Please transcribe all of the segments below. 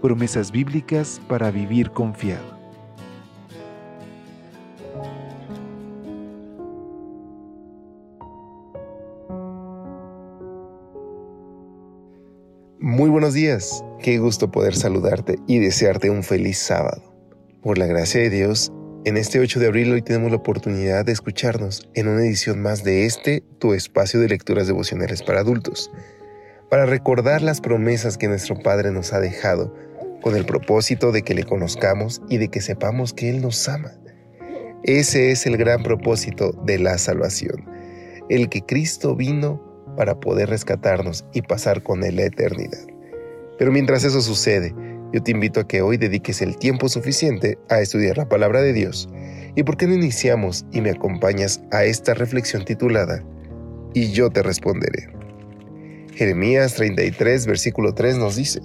Promesas bíblicas para vivir confiado. Muy buenos días, qué gusto poder saludarte y desearte un feliz sábado. Por la gracia de Dios, en este 8 de abril hoy tenemos la oportunidad de escucharnos en una edición más de este, tu espacio de lecturas devocionales para adultos, para recordar las promesas que nuestro Padre nos ha dejado con el propósito de que le conozcamos y de que sepamos que Él nos ama. Ese es el gran propósito de la salvación, el que Cristo vino para poder rescatarnos y pasar con Él la eternidad. Pero mientras eso sucede, yo te invito a que hoy dediques el tiempo suficiente a estudiar la palabra de Dios. ¿Y por qué no iniciamos y me acompañas a esta reflexión titulada Y yo te responderé? Jeremías 33, versículo 3 nos dice,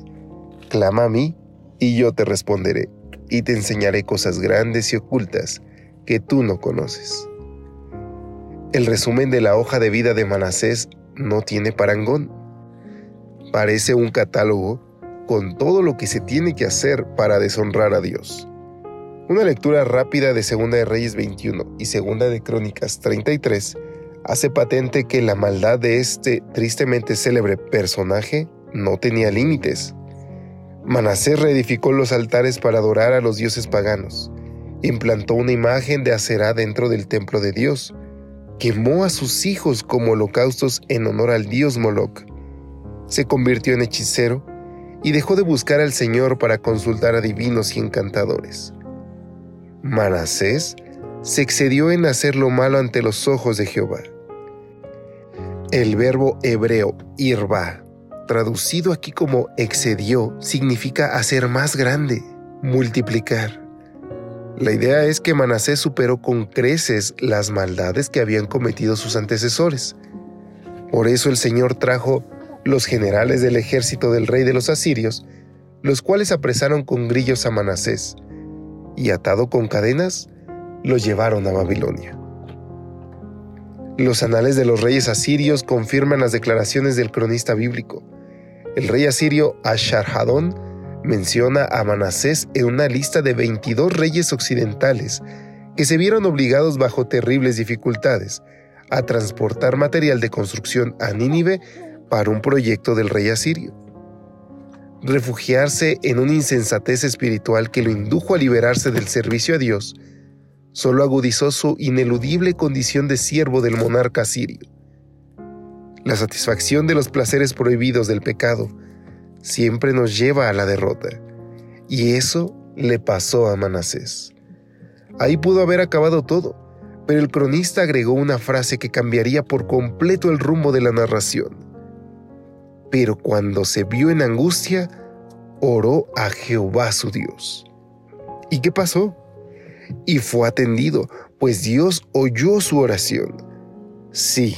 Clama a mí y yo te responderé, y te enseñaré cosas grandes y ocultas que tú no conoces. El resumen de la hoja de vida de Manasés no tiene parangón. Parece un catálogo con todo lo que se tiene que hacer para deshonrar a Dios. Una lectura rápida de Segunda de Reyes 21 y Segunda de Crónicas 33 hace patente que la maldad de este tristemente célebre personaje no tenía límites. Manasés reedificó los altares para adorar a los dioses paganos, implantó una imagen de Aserá dentro del templo de Dios, quemó a sus hijos como holocaustos en honor al dios Moloch. Se convirtió en hechicero y dejó de buscar al Señor para consultar a divinos y encantadores. Manasés se excedió en hacer lo malo ante los ojos de Jehová. El verbo hebreo irba, traducido aquí como excedió, significa hacer más grande, multiplicar. La idea es que Manasés superó con creces las maldades que habían cometido sus antecesores. Por eso el Señor trajo los generales del ejército del rey de los asirios, los cuales apresaron con grillos a Manasés, y atado con cadenas, lo llevaron a Babilonia. Los anales de los reyes asirios confirman las declaraciones del cronista bíblico. El rey asirio Asharhadón menciona a Manasés en una lista de 22 reyes occidentales que se vieron obligados bajo terribles dificultades a transportar material de construcción a Nínive para un proyecto del rey asirio. Refugiarse en una insensatez espiritual que lo indujo a liberarse del servicio a Dios solo agudizó su ineludible condición de siervo del monarca asirio. La satisfacción de los placeres prohibidos del pecado siempre nos lleva a la derrota. Y eso le pasó a Manasés. Ahí pudo haber acabado todo, pero el cronista agregó una frase que cambiaría por completo el rumbo de la narración. Pero cuando se vio en angustia, oró a Jehová su Dios. ¿Y qué pasó? Y fue atendido, pues Dios oyó su oración. Sí,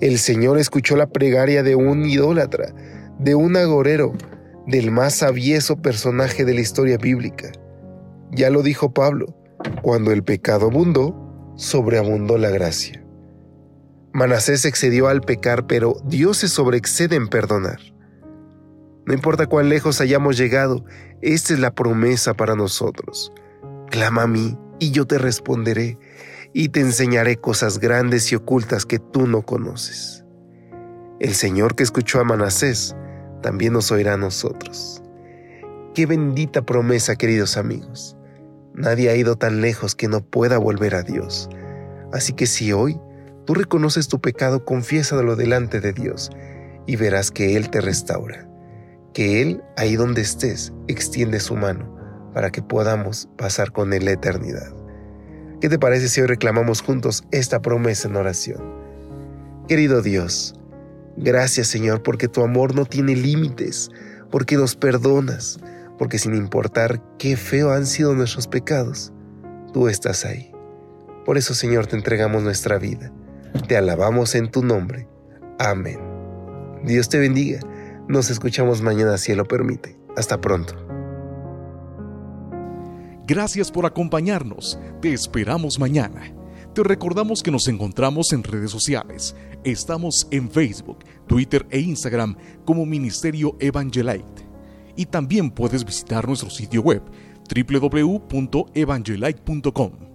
el Señor escuchó la plegaria de un idólatra, de un agorero, del más avieso personaje de la historia bíblica. Ya lo dijo Pablo, cuando el pecado abundó, sobreabundó la gracia. Manasés excedió al pecar, pero Dios se sobreexcede en perdonar. No importa cuán lejos hayamos llegado, esta es la promesa para nosotros. Clama a mí y yo te responderé y te enseñaré cosas grandes y ocultas que tú no conoces. El Señor que escuchó a Manasés también nos oirá a nosotros. Qué bendita promesa, queridos amigos. Nadie ha ido tan lejos que no pueda volver a Dios. Así que si hoy tú reconoces tu pecado, confiésalo delante de Dios y verás que Él te restaura. Que Él, ahí donde estés, extiende su mano para que podamos pasar con Él la eternidad. ¿Qué te parece si hoy reclamamos juntos esta promesa en oración? Querido Dios, Gracias Señor porque tu amor no tiene límites, porque nos perdonas, porque sin importar qué feo han sido nuestros pecados, tú estás ahí. Por eso, Señor, te entregamos nuestra vida. Te alabamos en tu nombre. Amén. Dios te bendiga. Nos escuchamos mañana si lo permite. Hasta pronto. Gracias por acompañarnos. Te esperamos mañana. Te recordamos que nos encontramos en redes sociales. Estamos en Facebook, Twitter e Instagram como Ministerio Evangelite. Y también puedes visitar nuestro sitio web www.evangelite.com